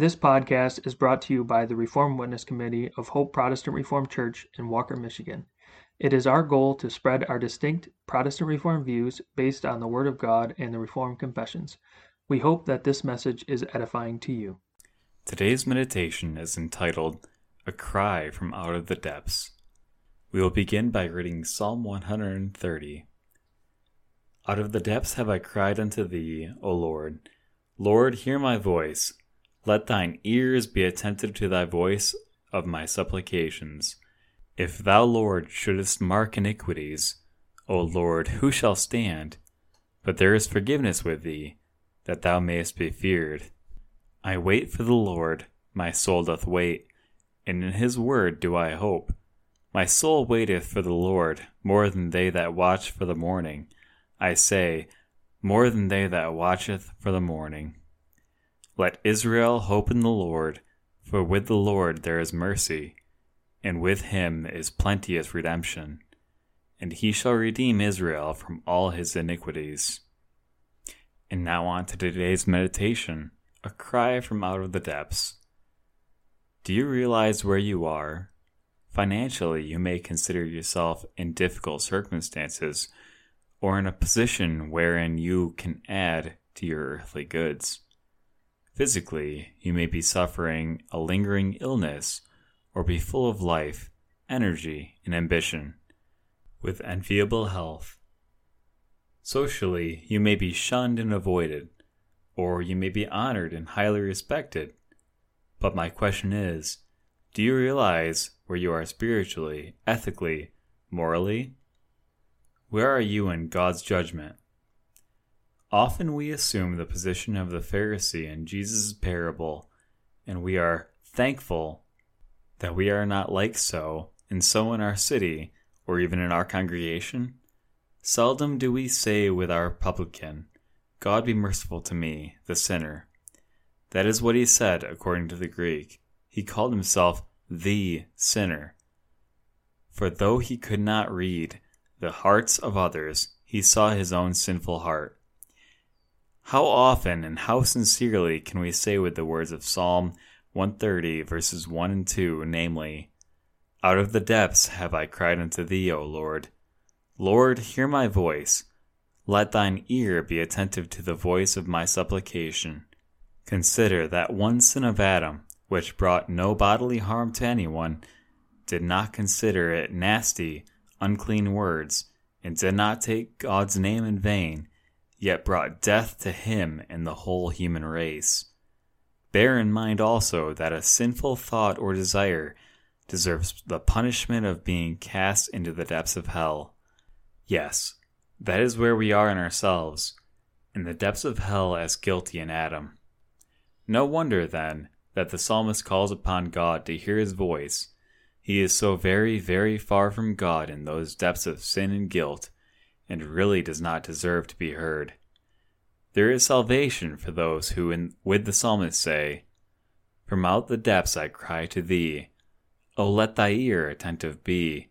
This podcast is brought to you by the Reformed Witness Committee of Hope Protestant Reformed Church in Walker, Michigan. It is our goal to spread our distinct Protestant Reformed views based on the Word of God and the Reformed Confessions. We hope that this message is edifying to you. Today's meditation is entitled A Cry from Out of the Depths. We will begin by reading Psalm 130. Out of the depths have I cried unto thee, O Lord. Lord, hear my voice. Let thine ears be attentive to thy voice of my supplications. If thou, Lord, shouldest mark iniquities, O Lord, who shall stand? But there is forgiveness with thee, that thou mayest be feared. I wait for the Lord, my soul doth wait, and in his word do I hope. My soul waiteth for the Lord more than they that watch for the morning. I say, more than they that watcheth for the morning. Let Israel hope in the Lord, for with the Lord there is mercy, and with him is plenteous redemption, and he shall redeem Israel from all his iniquities. And now on to today's meditation a cry from out of the depths. Do you realize where you are? Financially, you may consider yourself in difficult circumstances or in a position wherein you can add to your earthly goods. Physically, you may be suffering a lingering illness or be full of life, energy, and ambition, with enviable health. Socially, you may be shunned and avoided, or you may be honored and highly respected. But my question is do you realize where you are spiritually, ethically, morally? Where are you in God's judgment? Often we assume the position of the Pharisee in Jesus' parable, and we are thankful that we are not like so, and so in our city, or even in our congregation. Seldom do we say with our publican, God be merciful to me, the sinner. That is what he said according to the Greek. He called himself the sinner. For though he could not read the hearts of others, he saw his own sinful heart. How often and how sincerely can we say with the words of Psalm 130, verses 1 and 2, namely, Out of the depths have I cried unto thee, O Lord. Lord, hear my voice. Let thine ear be attentive to the voice of my supplication. Consider that one sin of Adam, which brought no bodily harm to anyone, did not consider it nasty, unclean words, and did not take God's name in vain yet brought death to him and the whole human race. Bear in mind also that a sinful thought or desire deserves the punishment of being cast into the depths of hell. Yes, that is where we are in ourselves, in the depths of hell as guilty in Adam. No wonder, then, that the psalmist calls upon God to hear his voice. He is so very, very far from God in those depths of sin and guilt and really does not deserve to be heard. There is salvation for those who, in, with the psalmist, say, From out the depths I cry to thee. O let thy ear attentive be.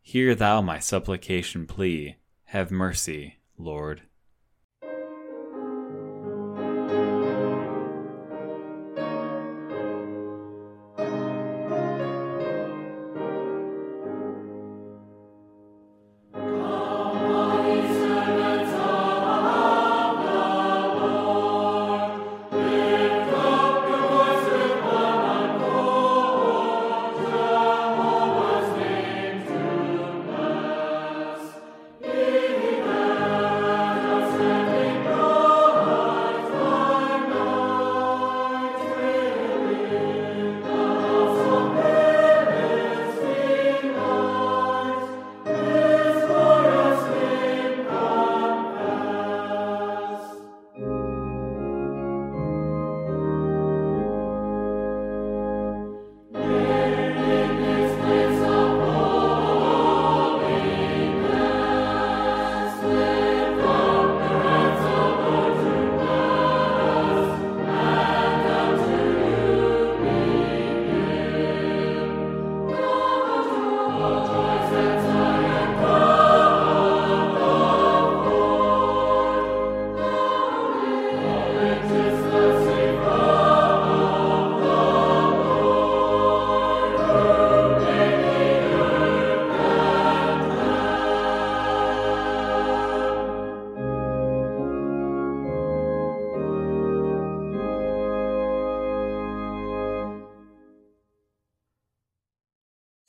Hear thou my supplication plea. Have mercy, Lord.